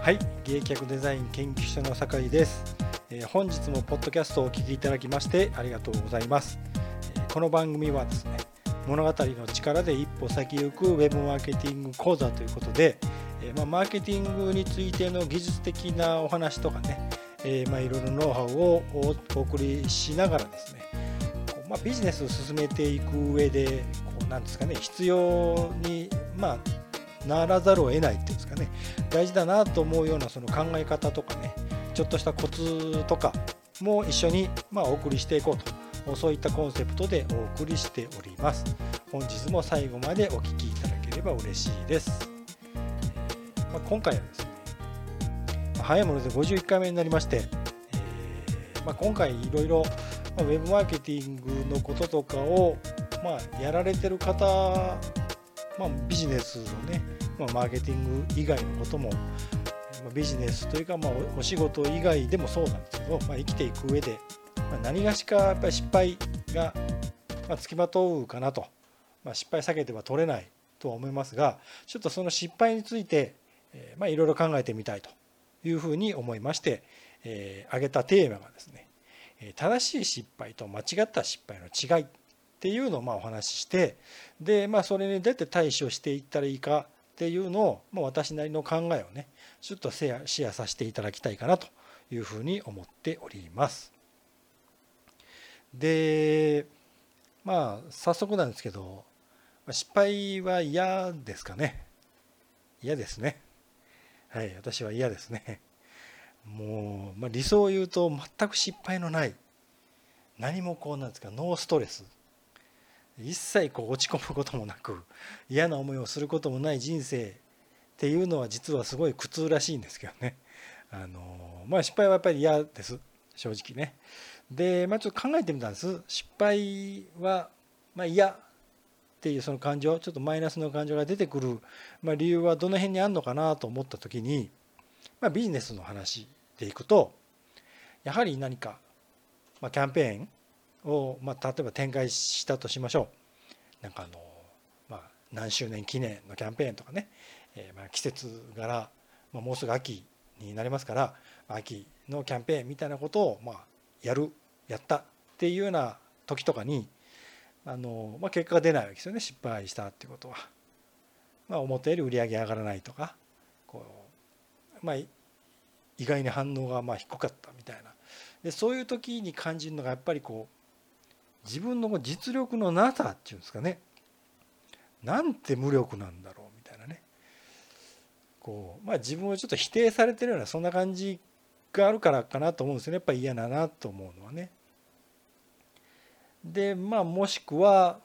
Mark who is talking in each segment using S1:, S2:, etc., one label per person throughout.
S1: はい、芸脚デザイン研究所の酒井です、えー本日もポッドキャストをお聞きいただきましてありがとうございます、えーこの番組はですね物語の力で一歩先行くウェブマーケティング講座ということで、えーまあ、マーケティングについての技術的なお話とかね、えまあ、いろいろノウハウをおお送りしながらですねこうまあ、ビジネスを進めていく上でこうなんですかね必要に、まあ、ならざるを得ないっていうんですかね。大事だなと思うようなその考え方とかねちょっとしたコツとかも一緒にまあお送りしていこうと。そういったコンセプトでお送りしております。本日も最後までお聞きいただければ嬉しいです、まあ、今回はですね早いもので51回目になりまして、えーまあ、今回いろいろまウェブマーケティングのこととかをまあやられてる方まあ、ビジネスのね、まあ、マーケティング以外のことも、まあビジネスというか、まあ、お仕事以外でもそうなんですけど、まあ、生きていく上で、まあ、何がしかやっぱり失敗が、まあ、つきまとうかなと、まあ、失敗避けては取れないとは思いますがちょっとその失敗について、えまあ、いろいろ考えてみたいというふうに思いまして、えー挙げたテーマがですね正しい失敗と間違った失敗の違いっていうのをまあお話ししてで、まあ、それに出て対処していったらいいかっていうのを、まあ、私なりの考えをねちょっとシェアシェアさせていただきたいかなというふうに思っております。でまあ早速なんですけど失敗は嫌ですかね？嫌ですね。はい私は嫌ですね。もう、まあ、理想を言うと全く失敗のない何もこうなんですかノーストレス。一切こう落ち込むこともなく 嫌な思いをすることもない人生っていうのは実はすごい苦痛らしいんですけどね。あのまあ失敗はやっぱり嫌です。正直ね。でまあちょっと考えてみたんです。失敗はまあ嫌っていうその感情ちょっとマイナスの感情が出てくる、まあ、理由はどの辺にあるのかなと思った時に、まあ、ビジネスの話でいくとやはり何か、まあ、キャンペーンを、まあ、例えば展開したとしましょう。なんかあの、まあ、何周年記念のキャンペーンとかね、えーまあ季節柄、まあ、もうすぐ秋になりますから秋のキャンペーンみたいなことを、まあ、やるやったっていうような時とかにあの、まあ、結果が出ないわけですよね失敗したっていうことは。まあ、思ったより売り上げ上がらないとかこう、まあ、意外に反応がまあ低かったみたいなでそういう時に感じるのがやっぱりこう自分の実力のなさっていうんですかねなんて無力なんだろうみたいなねこうまあ自分をちょっと否定されてるようなそんな感じがあるからかなと思うんですよねやっぱり嫌だなと思うのはね。でまあもしくは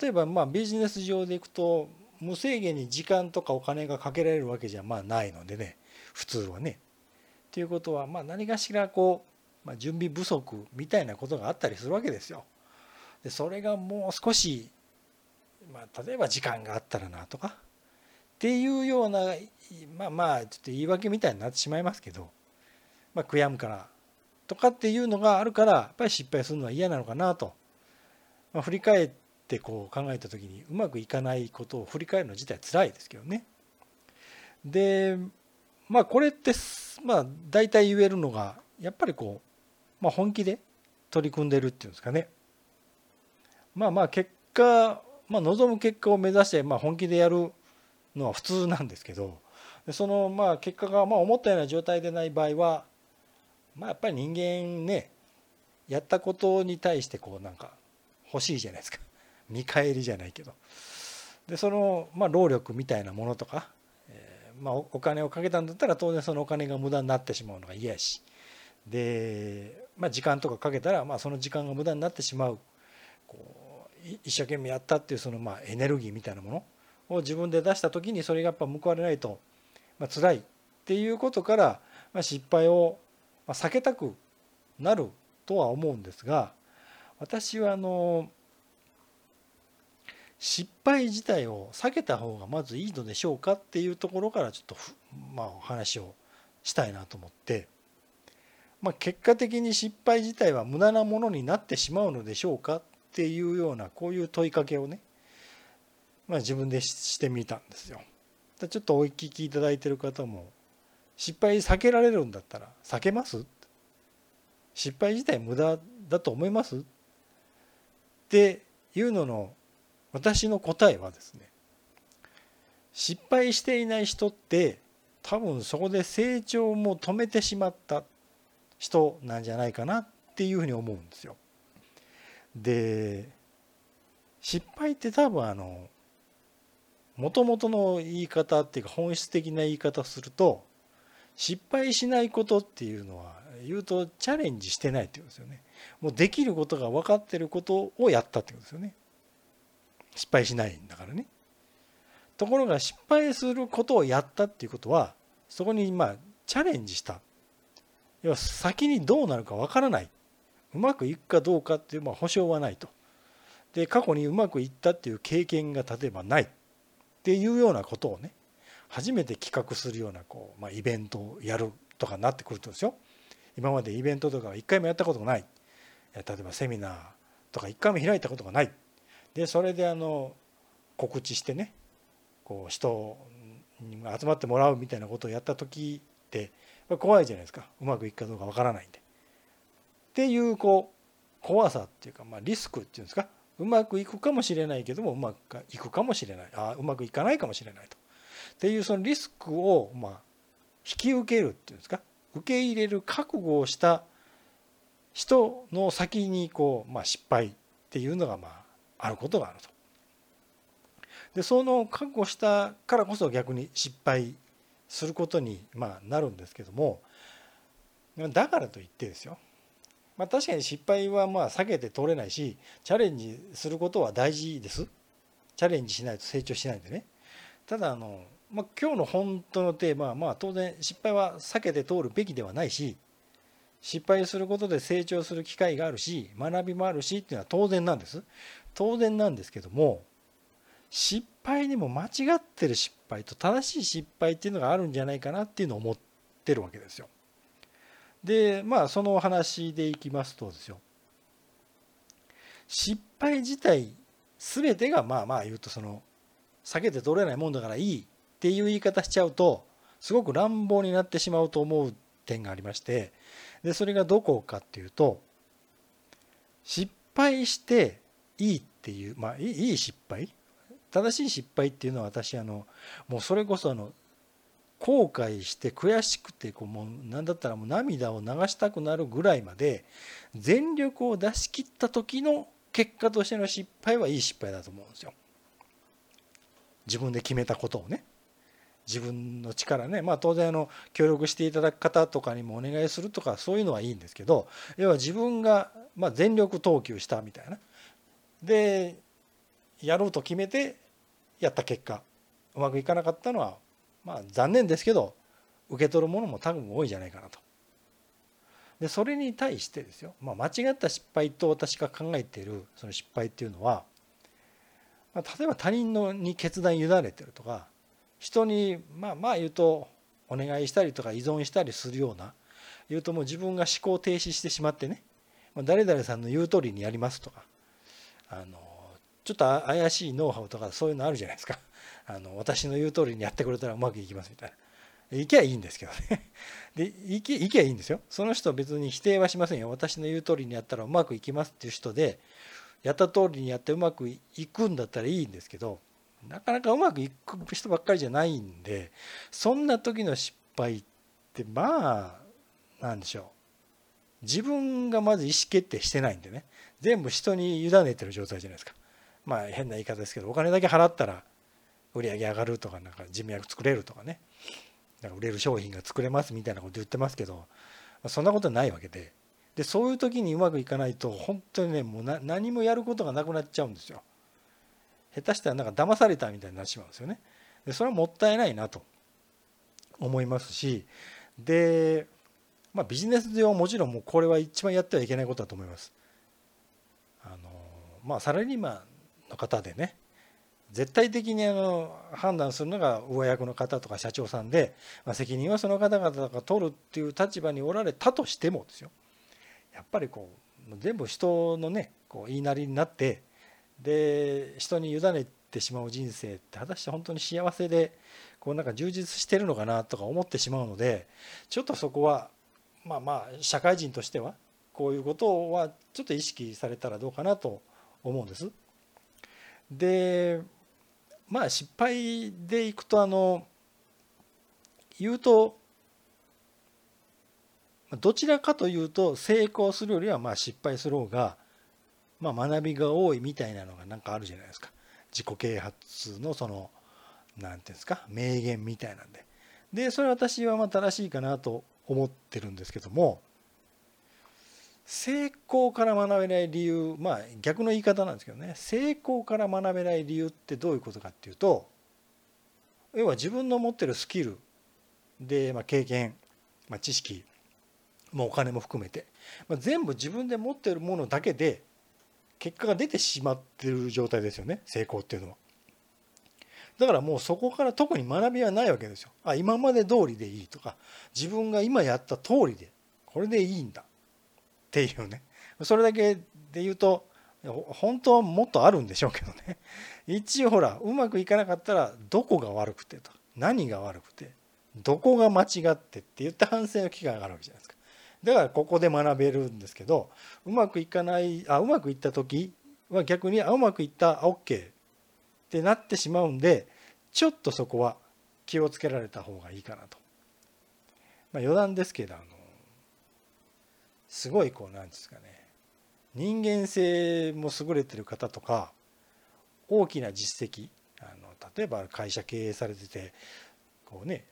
S1: 例えばまあビジネス上でいくと無制限に時間とかお金がかけられるわけじゃまあないのでね普通はね。ということはまあ何かしらこう、まあ、準備不足みたいなことがあったりするわけですよ。でそれがもう少し、まあ、例えば時間があったらなとかっていうようなまあまあちょっと言い訳みたいになってしまいますけど、まあ、悔やむからとかっていうのがあるからやっぱり失敗するのは嫌なのかなと、まあ、振り返ってこう考えた時にうまくいかないことを振り返るの自体辛いですけどね。でまあこれってまあ大体言えるのがやっぱりこう、まあ、本気で取り組んでるっていうんですかね。まあまあ結果、まあ、望む結果を目指してまあ本気でやるのは普通なんですけどそのまあ結果がまあ思ったような状態でない場合はまあやっぱり人間ねやったことに対してこうなんか欲しいじゃないですか。見返りじゃないけど。でそのまあ労力みたいなものとか、えーまあお金をかけたんだったら当然そのお金が無駄になってしまうのが嫌やし。で、まあ、時間とかかけたらまあその時間が無駄になってしまう。こう一生懸命やったっていうそのまあエネルギーみたいなもの。を自分で出した時にそれがやっぱ報われないとまあ辛いっていうことからまあ失敗を避けたくなるとは思うんですが私はあの失敗自体を避けた方がまずいいのでしょうかっていうところからちょっとまあお話をしたいなと思って、まあ、結果的に失敗自体は無駄なものになってしまうのでしょうかっていうようなこういう問いかけをね、まあ、自分でししてみたんですよ。ちょっとお聞きいただいてる方も失敗避けられるんだったら避けます？失敗自体無駄だと思います？っていうのの私の答えはですね失敗していない人って多分そこで成長も止めてしまった。人なんじゃないかなっていうふうに思うんですよ。で失敗って多分あのもともとの言い方っていうか本質的な言い方すると失敗しないことっていうのは言うとチャレンジしてないってことですよね。もうできることが分かってることをやったってことですよね。失敗しないんだからね。ところが失敗することをやったっていうことはそこにまあチャレンジした要は先にどうなるかわからない。うまくいくかどうかっていうまあ保証はないと。で過去にうまくいったっていう経験が例えばない。っていうようなことをね初めて企画するようなこう、まあ、イベントをやるとかになってくるとですよ。今までイベントとか一回もやったことがない。例えばセミナーとか一回も開いたことがない。でそれであの告知してねこう人に集まってもらうみたいなことをやった時って怖いじゃないですかうまくいくかどうかわからないんで。っていうこう怖さっていうか、まあ、リスクっていうんですかうまくいくかもしれないけどもうまくいくかもしれないあうまくいかないかもしれないと。っていうそのリスクをまあ引き受けるっていうんですか受け入れる覚悟をした人の先にこう、まあ、失敗っていうのがまああることがあると。でその覚悟したからこそ逆に失敗することにまあなるんですけどもだからといってですよ。まあ確かに失敗はまあ避けて通れないしチャレンジすることは大事です。チャレンジしないと成長しないんでね。ただあの、まあ、今日の本当のテーマはまあ当然失敗は避けて通るべきではないし失敗することで成長する機会があるし学びもあるしっていうのは当然なんです。当然なんですけども失敗にも間違ってる失敗と正しい失敗っていうのがあるんじゃないかなっていうのを思ってるわけですよ。でまあその話でいきますとですよ失敗自体全てがまあまあ言うとその避けて通れないもんだからいいっていう言い方しちゃうとすごく乱暴になってしまうと思う点がありましてでそれがどこかっていうと失敗していいっていうまあいい失敗正しい失敗っていうのは私あのもうそれこそあの後悔して悔しくてこうもう何だったらもう涙を流したくなるぐらいまで全力を出し切った時の結果としての失敗はいい失敗だと思うんですよ。自分で決めたことをね。自分の力ね。まあ当然あの協力していただく方とかにもお願いするとかそういうのはいいんですけど要は自分がまあ全力投球したみたいな。でやろうと決めてやった結果うまくいかなかったのはまあ残念ですけど受け取るものも多分多いじゃないかなと。でそれに対してですよ、まあ、間違った失敗と私が考えているその失敗っていうのは、まあ、例えば他人のに決断委ねてるとか人にまあまあ言うとお願いしたりとか依存したりするような言うともう自分が思考停止してしまってね誰々さんの言う通りにやりますとかあのちょっと怪しいノウハウとかそういうのあるじゃないですか。あの私の言う通りにやってくれたらうまくいきますみたいな。行けばいいんですけどね。で行け行けばいいんですよ。その人別に否定はしませんよ。私の言う通りにやったらうまくいきますっていう人でやった通りにやってうまくいくんだったらいいんですけどなかなかうまくいく人ばっかりじゃないんでそんな時の失敗ってまあなんでしょう。自分がまず意思決定してないんでね。全部人に委ねてる状態じゃないですか。まあ変な言い方ですけどお金だけ払ったら売り上げ上がるとかなんか人脈作れるとかね。なんか売れる商品が作れますみたいなこと言ってますけどそんなことないわけで。でそういう時にうまくいかないと本当にねもう何もやることがなくなっちゃうんですよ。下手したらなんか騙されたみたいになってしまうんですよね。でそれはもったいないなと思いますし。でまあビジネス上はもちろんもうこれは一番やってはいけないことだと思います。あのまあサラリーマの方でね絶対的にあの判断するのが上役の方とか社長さんで、まあ、責任はその方々が取るっていう立場におられたとしてもですよやっぱりこう全部人のねこう言いなりになってで人に委ねてしまう人生って果たして本当に幸せでこうなんか充実してるのかなとか思ってしまうのでちょっとそこはまあまあ社会人としてはこういうことはちょっと意識されたらどうかなと思うんです。でまあ失敗でいくとあの言うとどちらかというと成功するよりはまあ失敗する方がまあ学びが多いみたいなのがなんかあるじゃないですか。自己啓発のその何て言うんですか名言みたいなんで。でそれ私はまあ正しいかなと思ってるんですけども成功から学べない理由まあ逆の言い方なんですけどね成功から学べない理由ってどういうことかっていうと要は自分の持ってるスキルで、まあ、経験、まあ、知識もうお金も含めて、まあ、全部自分で持ってるものだけで結果が出てしまってる状態ですよね成功っていうのは。だからもうそこから特に学びはないわけですよ。あ今まで通りでいいとか自分が今やった通りでこれでいいんだっていうねそれだけで言うと本当はもっとあるんでしょうけどね一応ほらうまくいかなかったらどこが悪くてと何が悪くてどこが間違ってって言って反省の機会があるわけじゃないですか。だからここで学べるんですけどうまくいかないあうまくいった時は逆にあうまくいった OK ってなってしまうんでちょっとそこは気をつけられた方がいいかなと。まあ、余談ですけどあのすごいこうなんですかね人間性も優れてる方とか大きな実績あの例えば会社経営されててこうね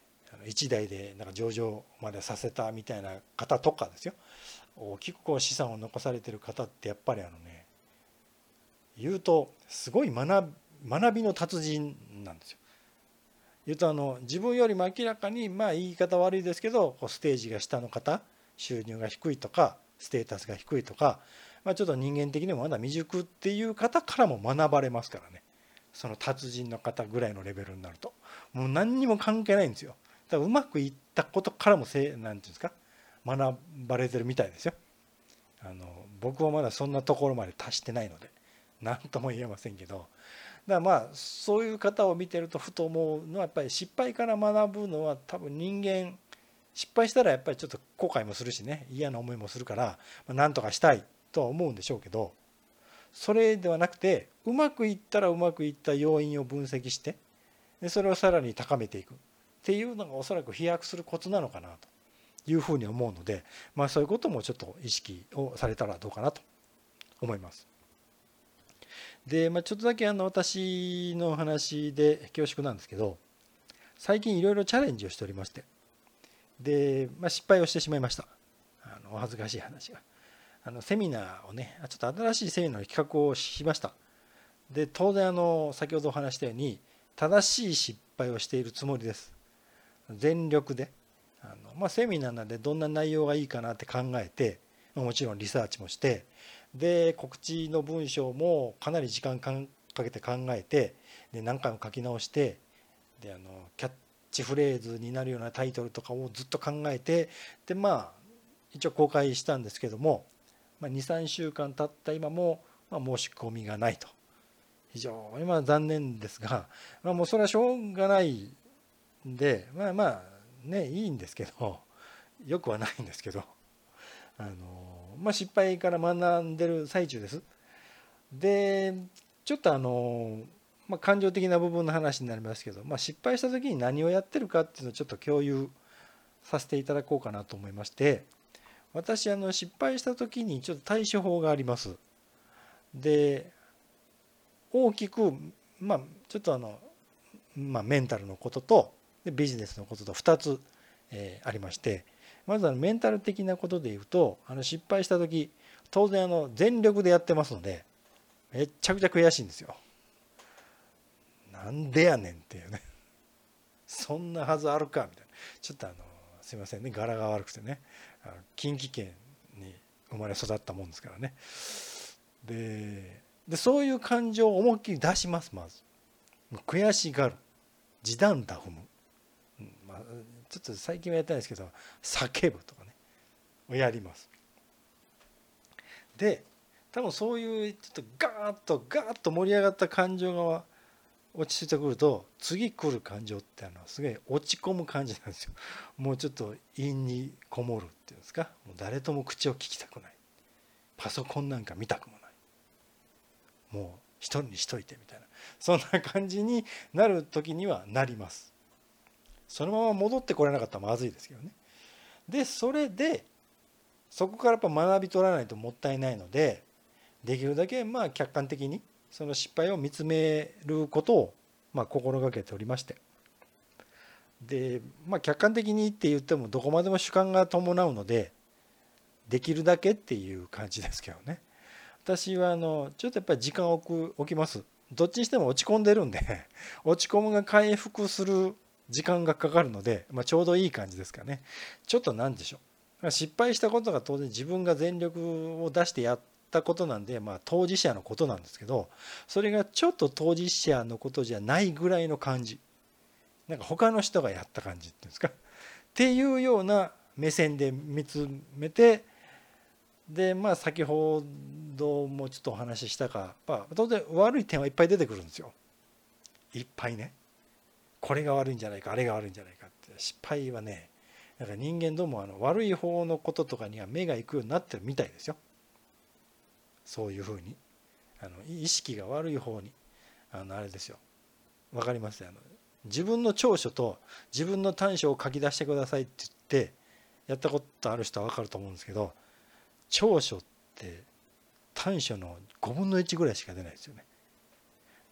S1: 1台でなんか上場までさせたみたいな方とかですよ大きくこう資産を残されてる方ってやっぱりあのね言うとすごい学学びの達人なんですよ。言うとあの自分よりも明らかにまあ言い方悪いですけどこうステージが下の方収入が低いとかステータスが低いとか、まあ、ちょっと人間的にもまだ未熟っていう方からも学ばれますからね。その達人の方ぐらいのレベルになると。もう何にも関係ないんですよ。だからうまくいったことからもせ何て言うんですか学ばれてるみたいですよ。あの僕はまだそんなところまで達してないので何とも言えませんけど。だからまあそういう方を見てるとふと思うのはやっぱり失敗から学ぶのは多分人間失敗したらやっぱりちょっと後悔もするしね嫌な思いもするから何とかしたいとは思うんでしょうけどそれではなくてうまくいったらうまくいった要因を分析してでそれをさらに高めていくっていうのがおそらく飛躍するコツなのかなというふうに思うので、まあ、そういうこともちょっと意識をされたらどうかなと思います。で、まあ、ちょっとだけあの私の話で恐縮なんですけど最近いろいろチャレンジをしておりましてで、まあ、失敗をしてしまいました。あのお恥ずかしい話が。あのセミナーをねちょっと新しいセミナーの企画をしました。で当然あの先ほどお話したように正しい失敗をしているつもりです。全力で。あの、まあ、セミナーなんでどんな内容がいいかなって考えてもちろんリサーチもしてで告知の文章もかなり時間かけて考えてで何回も書き直してであのキャッチフレーズになるようなタイトルとかをずっと考えてでまあ一応公開したんですけども、まあ、23週間経った今も、ま、申し込みがないと非常にまあ残念ですが、まあ、もうそれはしょうがないんでまあまあねいいんですけどよくはないんですけどあの、まあ、失敗から学んでる最中です。でちょっとあのまあ、感情的な部分の話になりますけど、まあ、失敗した時に何をやってるかっていうのをちょっと共有させていただこうかなと思いまして私あの失敗した時にちょっと対処法があります。で大きくまあちょっとあの、まあ、メンタルのこととでビジネスのことと2つ、えありましてまずあのメンタル的なことで言うとあの失敗した時当然あの全力でやってますのでめっちゃくちゃ悔しいんですよ。なんでやねんっていうね。そんなはずあるかみたいな。ちょっとあのすいませんね。柄が悪くてね。近畿圏に生まれ育ったもんですからね。ででそういう感情を思いっきり出しますまず。悔しがる。地団打踏む、まあ、ちょっと最近はやってないですけど叫ぶとかね。をやります。で多分そういうちょっとガーッとガーッと盛り上がった感情が落ち着いてくると次来る感情ってあのすごい落ち込む感じなんですよ。もうちょっと陰にこもるっていうんですか。もう誰とも口を聞きたくない。パソコンなんか見たくもない。もう一人にしといてみたいな。そんな感じになる時にはなります。そのまま戻ってこれなかったらまずいですけどね。でそれでそこからやっぱ学び取らないともったいないのでできるだけまあ客観的にその失敗を見つめることをまあ心がけておりまして。でまあ客観的にって言ってもどこまでも主観が伴うのでできるだけっていう感じですけどね。私はあのちょっとやっぱり時間を置く置きます。どっちにしても落ち込んでるんで落ち込むが回復する時間がかかるので、まあ、ちょうどいい感じですかね。ちょっと何でしょう。失敗したことが当然自分が全力を出してやったことなんで、まあ、当事者のことなんですけどそれがちょっと当事者のことじゃないぐらいの感じ。なんか他の人がやった感じっていうんですか。っていうような目線で見つめてでまあ先ほどもちょっとお話ししたか、まあ、当然悪い点はいっぱい出てくるんですよ。いっぱいね。これが悪いんじゃないかあれが悪いんじゃないかって。失敗はねだか人間どうもあの悪い方のこととかには目が行くようになってるみたいですよ。そういうふうにあの意識が悪い方にあのあれですよ分かります？あの自分の長所と自分の短所を書き出してくださいって言ってやったことある人は分かると思うんですけど長所って短所の5分の1ぐらいしか出ないですよね。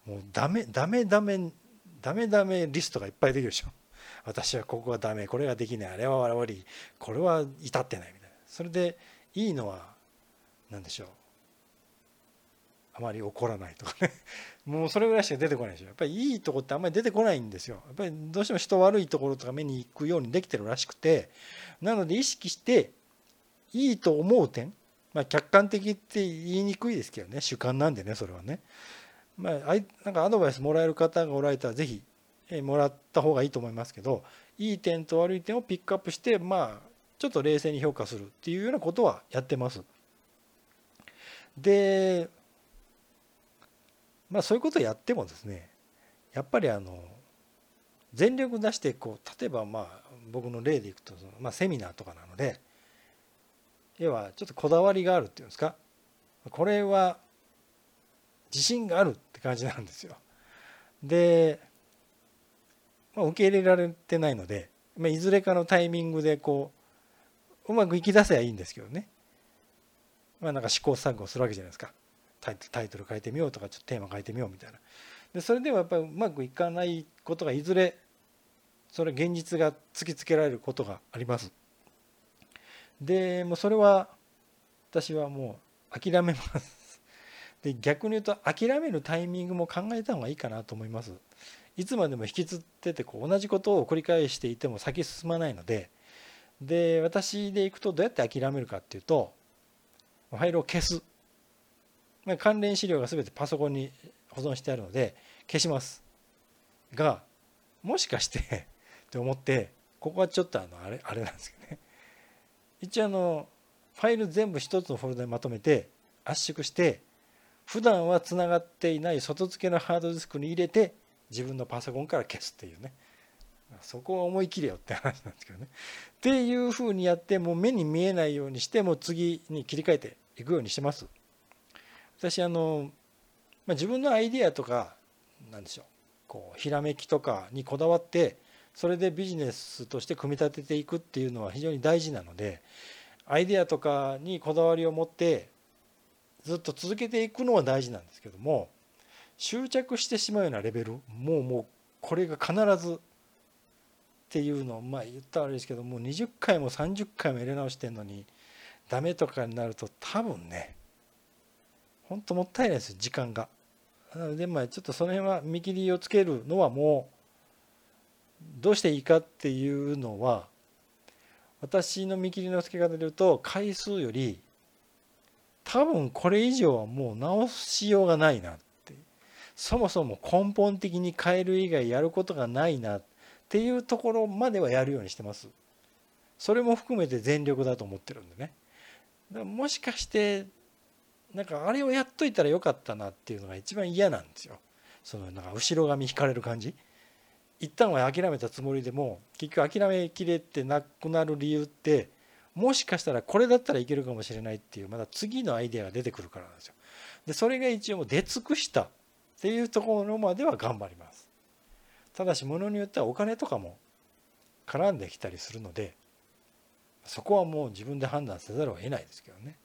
S1: もうダメダメダメダメダメリストがいっぱいできるでしょ。私はここがダメこれができないあれは悪いこれは至ってないみたいなそれでいいのは何でしょうあまり怒らないとかね。もうそれぐらいしか出てこないでしょ。やっぱりいいとこってあんまり出てこないんですよ。やっぱりどうしても人悪いところとか目に行くようにできてるらしくてなので意識していいと思う点まあ客観的って言いにくいですけどね。主観なんでねそれはね。まあなんかアドバイスもらえる方がおられたら是非もらった方がいいと思いますけどいい点と悪い点をピックアップしてまあちょっと冷静に評価するっていうようなことはやってます。でまあそういうことをやってもですねやっぱりあの全力出してこう例えばまあ僕の例でいくとその、まあ、セミナーとかなので要はちょっとこだわりがあるっていうんですかこれは自信があるって感じなんですよ。で、まあ、受け入れられてないので、まあ、いずれかのタイミングでこううまくいき出せばいいんですけどねまあなんか試行錯誤するわけじゃないですか。タイトル変えてみようとかちょっとテーマ変えてみようみたいな。でそれではやっぱりうまくいかないことがいずれそれ現実が突きつけられることがあります。でもうそれは私はもう諦めます。で逆に言うと諦めるタイミングも考えた方がいいかなと思います。いつまでも引きずっててこう同じことを繰り返していても先進まないので。で私でいくとどうやって諦めるかっていうとファイルを消す。関連資料が全てパソコンに保存してあるので消します。がもしかして って思ってここはちょっとあのあれあれなんですけどね。一応あのファイル全部一つのフォルダにまとめて圧縮して普段はつながっていない外付けのハードディスクに入れて自分のパソコンから消すっていうね。そこは思い切れよって話なんですけどね。っていうふうにやってもう目に見えないようにしてもう次に切り替えていくようにしてます。私あの、まあ、自分のアイディアとかなんでしょうこうひらめきとかにこだわってそれでビジネスとして組み立てていくっていうのは非常に大事なのでアイデアとかにこだわりを持ってずっと続けていくのは大事なんですけども執着してしまうようなレベルもうもうこれが必ずっていうのをまあ言ったらあれですけどもう20回も30回も入れ直してんのにダメとかになると多分ね本当もったいないですよ時間が。なのでまあちょっとその辺は見切りをつけるのはもうどうしていいかっていうのは私の見切りのつけ方で言うと回数より多分これ以上はもう直しようがないなってそもそも根本的に変える以外やることがないなっていうところまではやるようにしてます。それも含めて全力だと思ってるんでね。もしかしてなんかあれをやっといたらよかったなっていうのが一番嫌なんですよ。そのなんか後ろ髪引かれる感じ一旦は諦めたつもりでも結局諦めきれてなくなる理由ってもしかしたらこれだったらいけるかもしれないっていうまた次のアイデアが出てくるからなんですよ。でそれが一応出尽くしたっていうところまでは頑張ります。ただしものによってはお金とかも絡んできたりするのでそこはもう自分で判断せざるを得ないですけどね。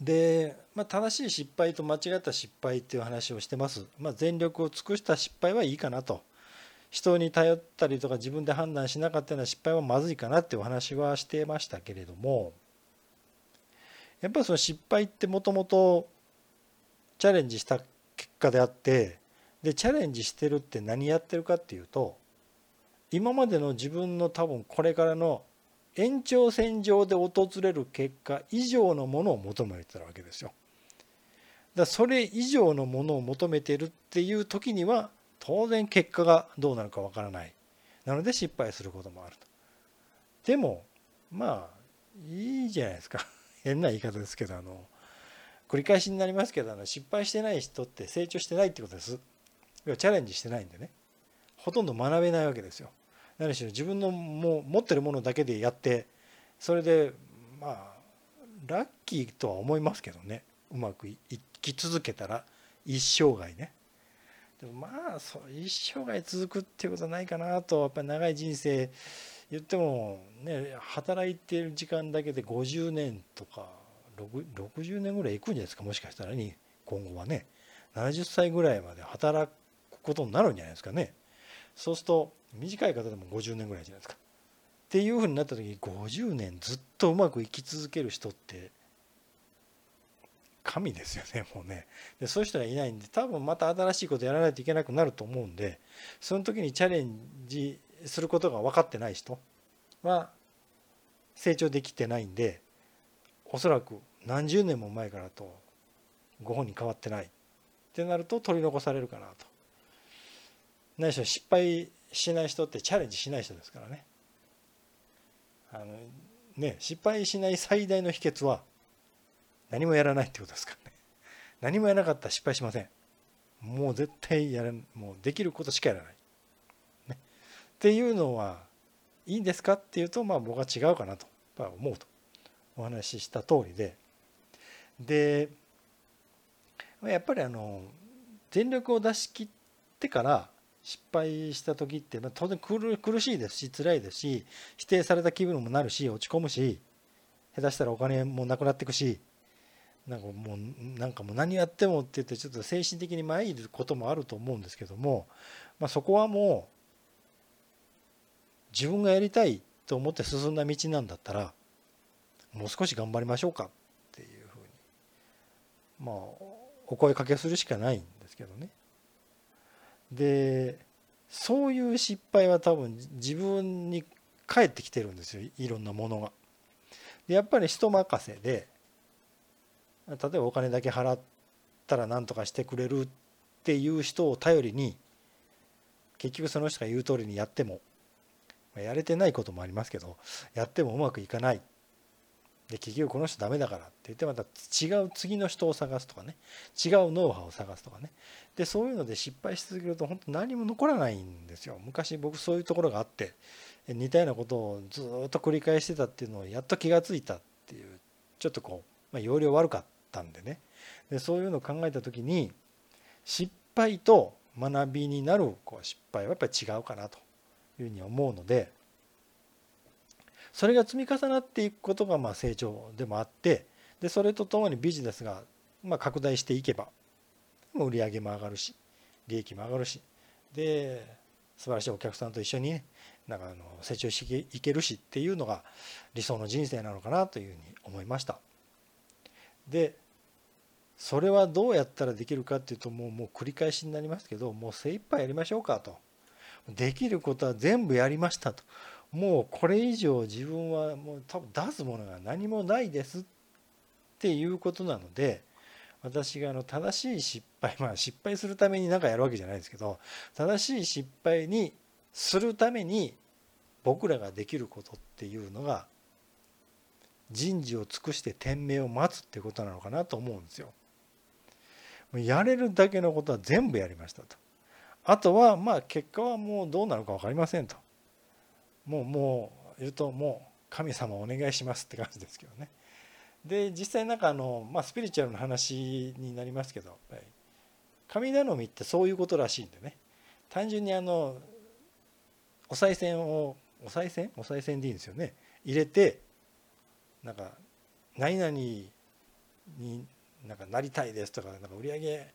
S1: で、まあ、正しい失敗と間違った失敗っていう話をしてます。まあ、全力を尽くした失敗はいいかなと。人に頼ったりとか自分で判断しなかったような失敗はまずいかなっていうお話はしてましたけれどもやっぱりその失敗ってもともとチャレンジした結果であってでチャレンジしてるって何やってるかっていうと今までの自分の多分これからの延長線上で訪れる結果以上のものを求めてるわけですよ。だそれ以上のものを求めてるっていう時には当然結果がどうなるかわからない。なので失敗することもあると。でもまあいいじゃないですか。変な言い方ですけどあの繰り返しになりますけどあの失敗してない人って成長してないってことです。チャレンジしてないんでねほとんど学べないわけですよ。何しろ自分のも持ってるものだけでやってそれでまあラッキーとは思いますけどね。うまくいき続けたら一生涯ね。でもまあそう一生涯続くっていうことはないかなとやっぱり長い人生言ってもね働いてる時間だけで50年とか60年ぐらいいくんじゃないですかもしかしたらに今後はね。70歳ぐらいまで働くことになるんじゃないですかね。そうすると短い方でも50年ぐらいじゃないですか。っていうふうになった時に50年ずっとうまく生き続ける人って神ですよねもうねでそういう人がいないんで多分また新しいことやらないといけなくなると思うんでその時にチャレンジすることが分かってない人は成長できてないんでおそらく何十年も前からとご本人変わってないってなると取り残されるかなと何しろ失敗しない人ってチャレンジしない人ですからね。あのね失敗しない最大の秘訣は何もやらないってことですからね。何もやらなかったら失敗しません。もう絶対やらもうできることしかやらない、ね、っていうのはいいんですかっていうとまあ僕は違うかなと思うと。お話しした通りで。でやっぱりあの全力を出し切ってから失敗した時って、まあ、当然苦しいですし辛いですし否定された気分もなるし落ち込むし下手したらお金もなくなっていくしなんかもうなんかもう何やってもって言ってちょっと精神的に参ることもあると思うんですけども、まあ、そこはもう自分がやりたいと思って進んだ道なんだったらもう少し頑張りましょうかっていうふうにまあお声かけするしかないんですけどね。でそういう失敗は多分自分に返ってきてるんですよいろんなものが。でやっぱり人任せで例えばお金だけ払ったら何とかしてくれるっていう人を頼りに結局その人が言う通りにやってもやれてないこともありますけどやってもうまくいかないで結局この人ダメだからって言ってまた違う次の人を探すとかね。違うノウハウを探すとかね。でそういうので失敗し続けると本当何も残らないんですよ。昔僕そういうところがあって似たようなことをずっと繰り返してたっていうのをやっと気が付いたっていうちょっとこう、まあ、容量悪かったんでね。でそういうのを考えた時に失敗と学びになるこう失敗はやっぱり違うかなというふうに思うのでそれが積み重なっていくことがまあ成長でもあってでそれとともにビジネスがま拡大していけば売り上げも上がるし利益も上がるしで素晴らしいお客さんと一緒にねなんかあの成長していけるしっていうのが理想の人生なのかなというふうに思いました。でそれはどうやったらできるかっていうともうもう繰り返しになりますけどもう精一杯やりましょうかとできることは全部やりましたともうこれ以上自分はもう多分出すものが何もないですっていうことなので私があの正しい失敗まあ失敗するために何かやるわけじゃないですけど正しい失敗にするために僕らができることっていうのが人事を尽くして天命を待つってことなのかなと思うんですよ。やれるだけのことは全部やりましたとあとはまあ結果はもうどうなるか分かりませんともうもう言うともう神様お願いしますって感じですけどね。で実際なんかあの、まあ、スピリチュアルな話になりますけど神頼みってそういうことらしいんでね。単純にあのお賽銭をお賽銭？お賽銭でいいんですよね。入れてなんか何々になんかなりたいですとかなんか売り上げ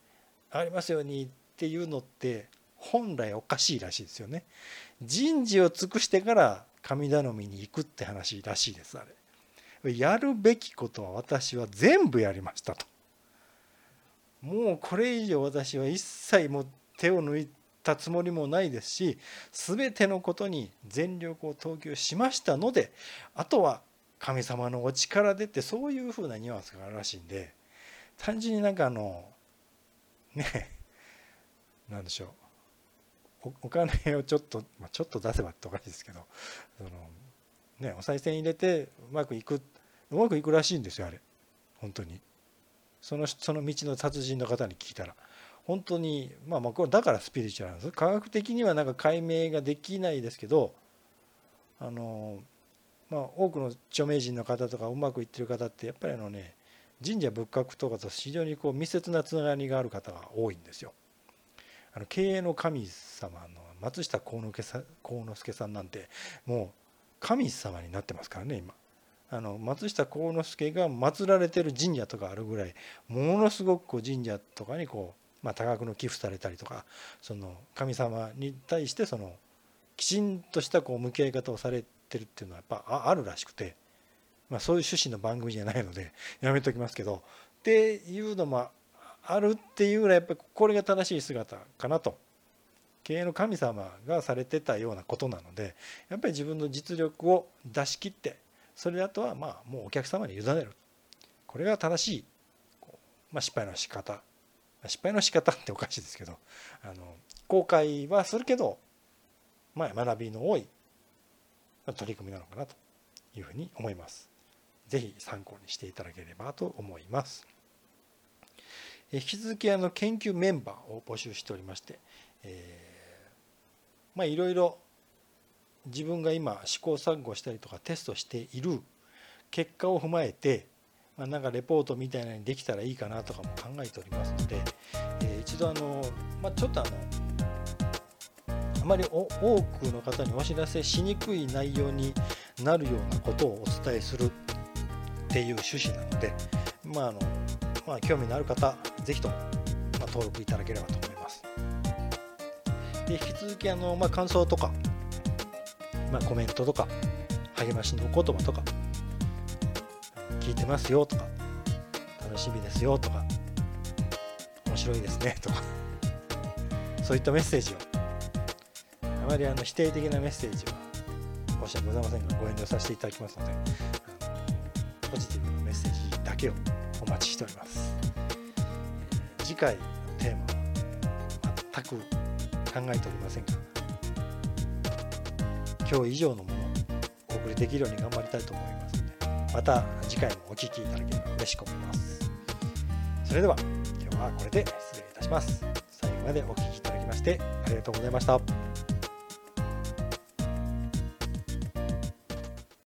S1: 上がりますようにっていうのって本来おかしいらしいですよね。人事を尽くしてから神頼みに行くって話らしいですあれ。やるべきことは私は全部やりましたと。もうこれ以上私は一切も手を抜いたつもりもないですし全てのことに全力を投球しましたのであとは神様のお力でってそういうふうなニュアンスがあるらしいんで単純になんかあのね何でしょう。お金をちょっと、まあ、ちょっと出せばっておかしいですけどその、ね、お賽銭入れてうまくいくうまくいくらしいんですよあれ。本当に。そのその道の達人の方に聞いたら。本当にまあまあこれだからスピリチュアルなんです。科学的にはなんか解明ができないですけどあのまあ多くの著名人の方とかうまくいってる方ってやっぱりあのね神社仏閣とかと非常にこう密接なつながりがある方が多いんですよ。あの経営の神様の松下幸之助さんなんてもう神様になってますからね今。あの松下幸之助が祀られてる神社とかあるぐらいものすごくこう神社とかにこうまあ、多額の寄付されたりとかその神様に対してそのきちんとしたこう向き合い方をされてるっていうのはやっぱあるらしくて、まあ、そういう趣旨の番組じゃないのでやめときますけどっていうのもあるっていうぐらいやっぱりこれが正しい姿かなと経営の神様がされてたようなことなのでやっぱり自分の実力を出し切ってそれだとはまあもうお客様に委ねるこれが正しい、まあ、失敗の仕方失敗の仕方っておかしいですけどあの後悔はするけど、まあ、学びの多い取り組みなのかなというふうに思います。ぜひ参考にしていただければと思います。引き続きあの研究メンバーを募集しておりまして、え、まあいろいろ自分が今試行錯誤したりとかテストしている結果を踏まえてまあ、なんかレポートみたいなのにできたらいいかなとかも考えておりますので、え、一度あの、まあ、ちょっとあのあまり多くの方にお知らせしにくい内容になるようなことをお伝えするっていう趣旨なので、まああのまあ、興味のある方是非とも、まあ、登録いただければと思います。で引き続きあの、まあ、感想とか、まあ、コメントとか励ましのお言葉とか聞いてますよとか楽しみですよとか面白いですねとかそういったメッセージをあまりあの否定的なメッセージは申し訳ございませんがご遠慮させていただきますのでポジティブなメッセージだけをお待ちしております次回のテーマは全く考えておりませんが今日以上のものをお送りできるように頑張りたいと思います。のでまた次回もお聴きいただければ嬉しく思います。それでは今日はこれで失礼いたします。最後までお聴きいただきましてありがとうございました。